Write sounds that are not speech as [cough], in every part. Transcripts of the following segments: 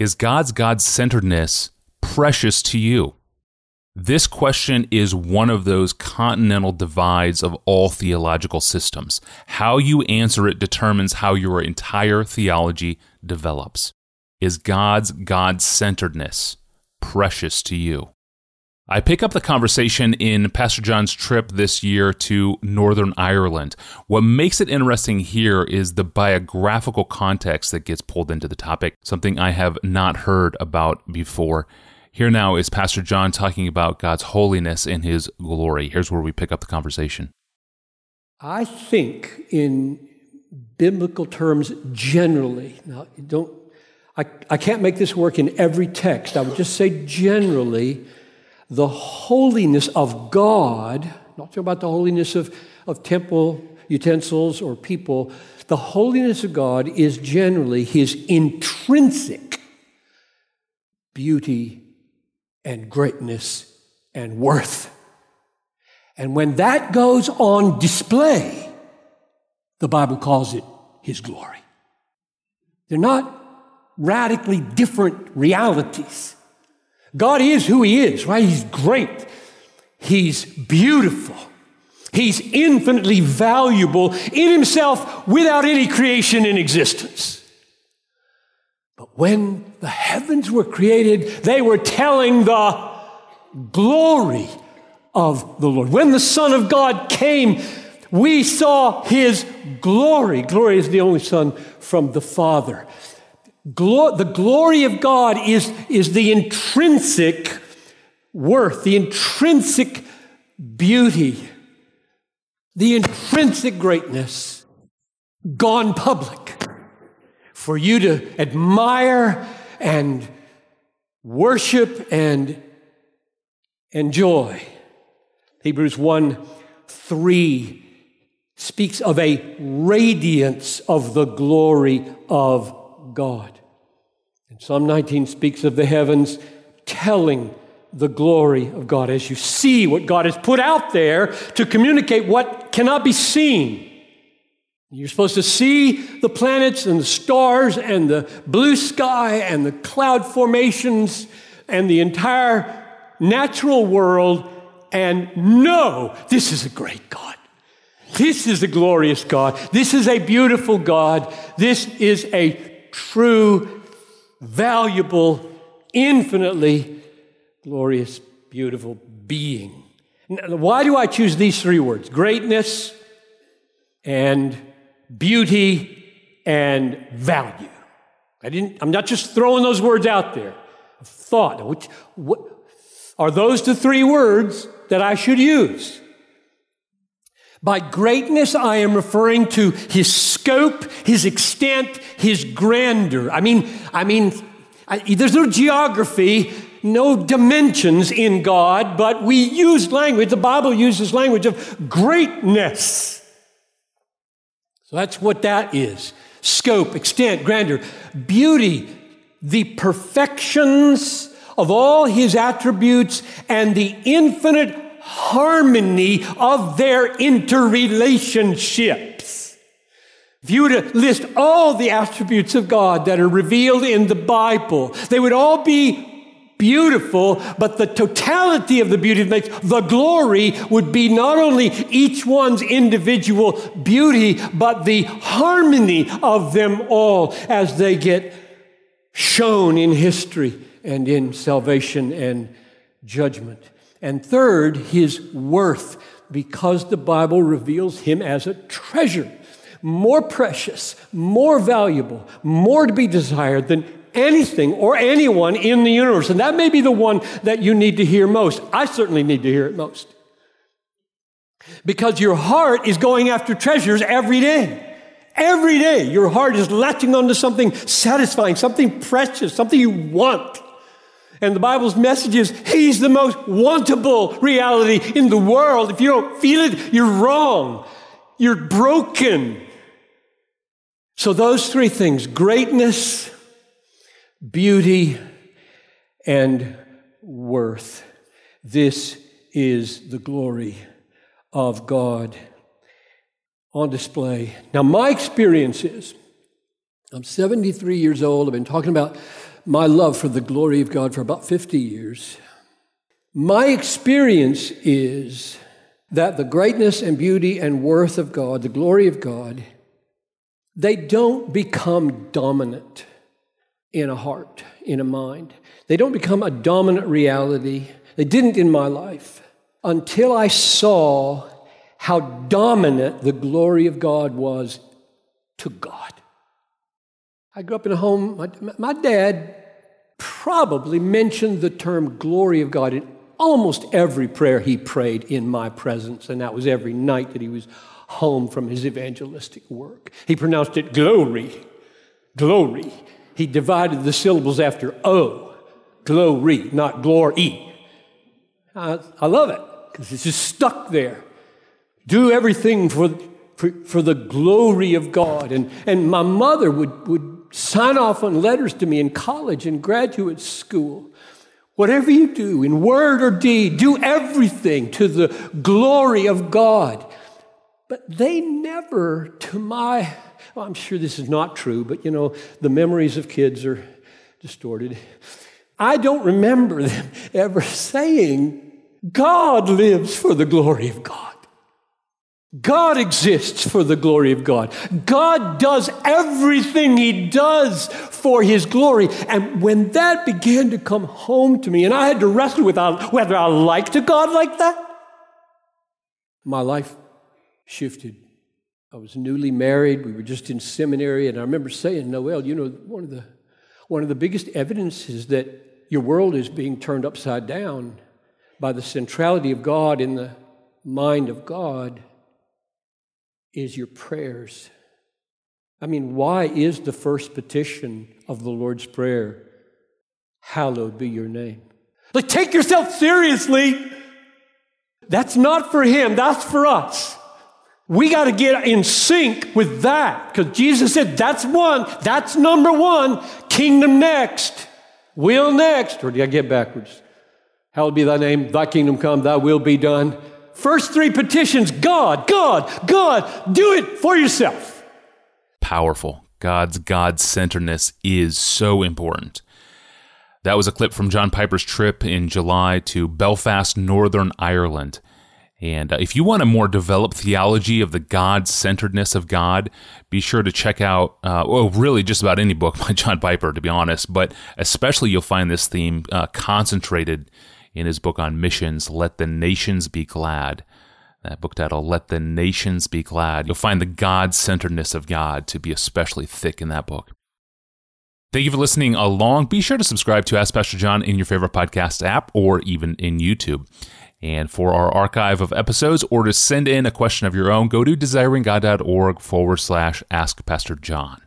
Is God's God centeredness precious to you? This question is one of those continental divides of all theological systems. How you answer it determines how your entire theology develops. Is God's God centeredness precious to you? I pick up the conversation in Pastor John's trip this year to Northern Ireland. What makes it interesting here is the biographical context that gets pulled into the topic, something I have not heard about before. Here now is Pastor John talking about God's holiness and his glory. Here's where we pick up the conversation. I think in biblical terms generally, now don't I, I can't make this work in every text. I would just say generally, the holiness of God, not talking about the holiness of, of temple utensils or people, the holiness of God is generally his intrinsic beauty and greatness and worth. And when that goes on display, the Bible calls it His glory. They're not radically different realities. God is who He is, right? He's great. He's beautiful. He's infinitely valuable in Himself without any creation in existence. But when the heavens were created, they were telling the glory of the Lord. When the Son of God came, we saw his glory. Glory is the only Son from the Father. Glo- the glory of God is, is the intrinsic worth, the intrinsic beauty, the intrinsic greatness gone public for you to admire and worship and enjoy. Hebrews 1 3 speaks of a radiance of the glory of God. And Psalm 19 speaks of the heavens telling the glory of God as you see what God has put out there to communicate what cannot be seen. You're supposed to see the planets and the stars and the blue sky and the cloud formations and the entire natural world and know this is a great God. This is a glorious God. This is a beautiful God. This is a true, valuable, infinitely glorious, beautiful being. Now, why do I choose these three words? Greatness and beauty, and value. I didn't, I'm not just throwing those words out there. Thought, what, are those the three words that I should use? By greatness, I am referring to his scope, his extent, his grandeur. I mean, I mean, I, there's no geography, no dimensions in God, but we use language. The Bible uses language of greatness. So that's what that is scope, extent, grandeur, beauty, the perfections of all his attributes, and the infinite harmony of their interrelationships. If you were to list all the attributes of God that are revealed in the Bible, they would all be beautiful, but the totality of the beauty makes the glory would be not only each one's individual beauty, but the harmony of them all as they get shown in history and in salvation and judgment. And third, his worth, because the Bible reveals him as a treasure, more precious, more valuable, more to be desired than anything or anyone in the universe. And that may be the one that you need to hear most. I certainly need to hear it most. Because your heart is going after treasures every day. Every day, your heart is latching onto something satisfying, something precious, something you want. And the Bible's message is He's the most wantable reality in the world. If you don't feel it, you're wrong. You're broken. So, those three things greatness, beauty and worth. This is the glory of God on display. Now, my experience is I'm 73 years old. I've been talking about my love for the glory of God for about 50 years. My experience is that the greatness and beauty and worth of God, the glory of God, they don't become dominant in a heart, in a mind. They don't become a dominant reality. They didn't in my life until I saw how dominant the glory of God was to God. I grew up in a home, my, my dad probably mentioned the term glory of God in almost every prayer he prayed in my presence, and that was every night that he was home from his evangelistic work. He pronounced it glory, glory. He divided the syllables after O, glory, not glory. I, I love it because it's just stuck there. Do everything for, for, for, the glory of God. And, and my mother would, would sign off on letters to me in college and graduate school. Whatever you do, in word or deed, do everything to the glory of God. But they never, to my, well, I'm sure this is not true, but you know, the memories of kids are distorted. I don't remember them [laughs] ever saying, God lives for the glory of God. God exists for the glory of God. God does everything He does for His glory. And when that began to come home to me, and I had to wrestle with uh, whether I liked a God like that, my life shifted. I was newly married. We were just in seminary. And I remember saying, Noel, you know, one of the, one of the biggest evidences that your world is being turned upside down by the centrality of God in the mind of God is your prayers. I mean, why is the first petition of the Lord's Prayer, Hallowed be your name? Like, take yourself seriously. That's not for him, that's for us. We got to get in sync with that because Jesus said that's one, that's number one, kingdom next, will next. Or did I get backwards? Hallowed be thy name, thy kingdom come, thy will be done. First three petitions God, God, God, do it for yourself. Powerful. God's God centeredness is so important. That was a clip from John Piper's trip in July to Belfast, Northern Ireland. And uh, if you want a more developed theology of the God centeredness of God, be sure to check out, uh, well, really just about any book by [laughs] John Piper, to be honest, but especially you'll find this theme uh, concentrated in his book on missions, Let the Nations Be Glad. That book title, Let the Nations Be Glad. You'll find the God centeredness of God to be especially thick in that book. Thank you for listening along. Be sure to subscribe to Ask Pastor John in your favorite podcast app or even in YouTube. And for our archive of episodes or to send in a question of your own, go to desiringgod.org forward slash Ask Pastor John.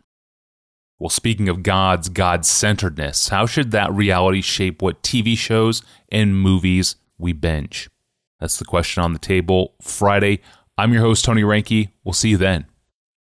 Well, speaking of God's God centeredness, how should that reality shape what TV shows and movies we binge? That's the question on the table Friday. I'm your host, Tony Reinke. We'll see you then.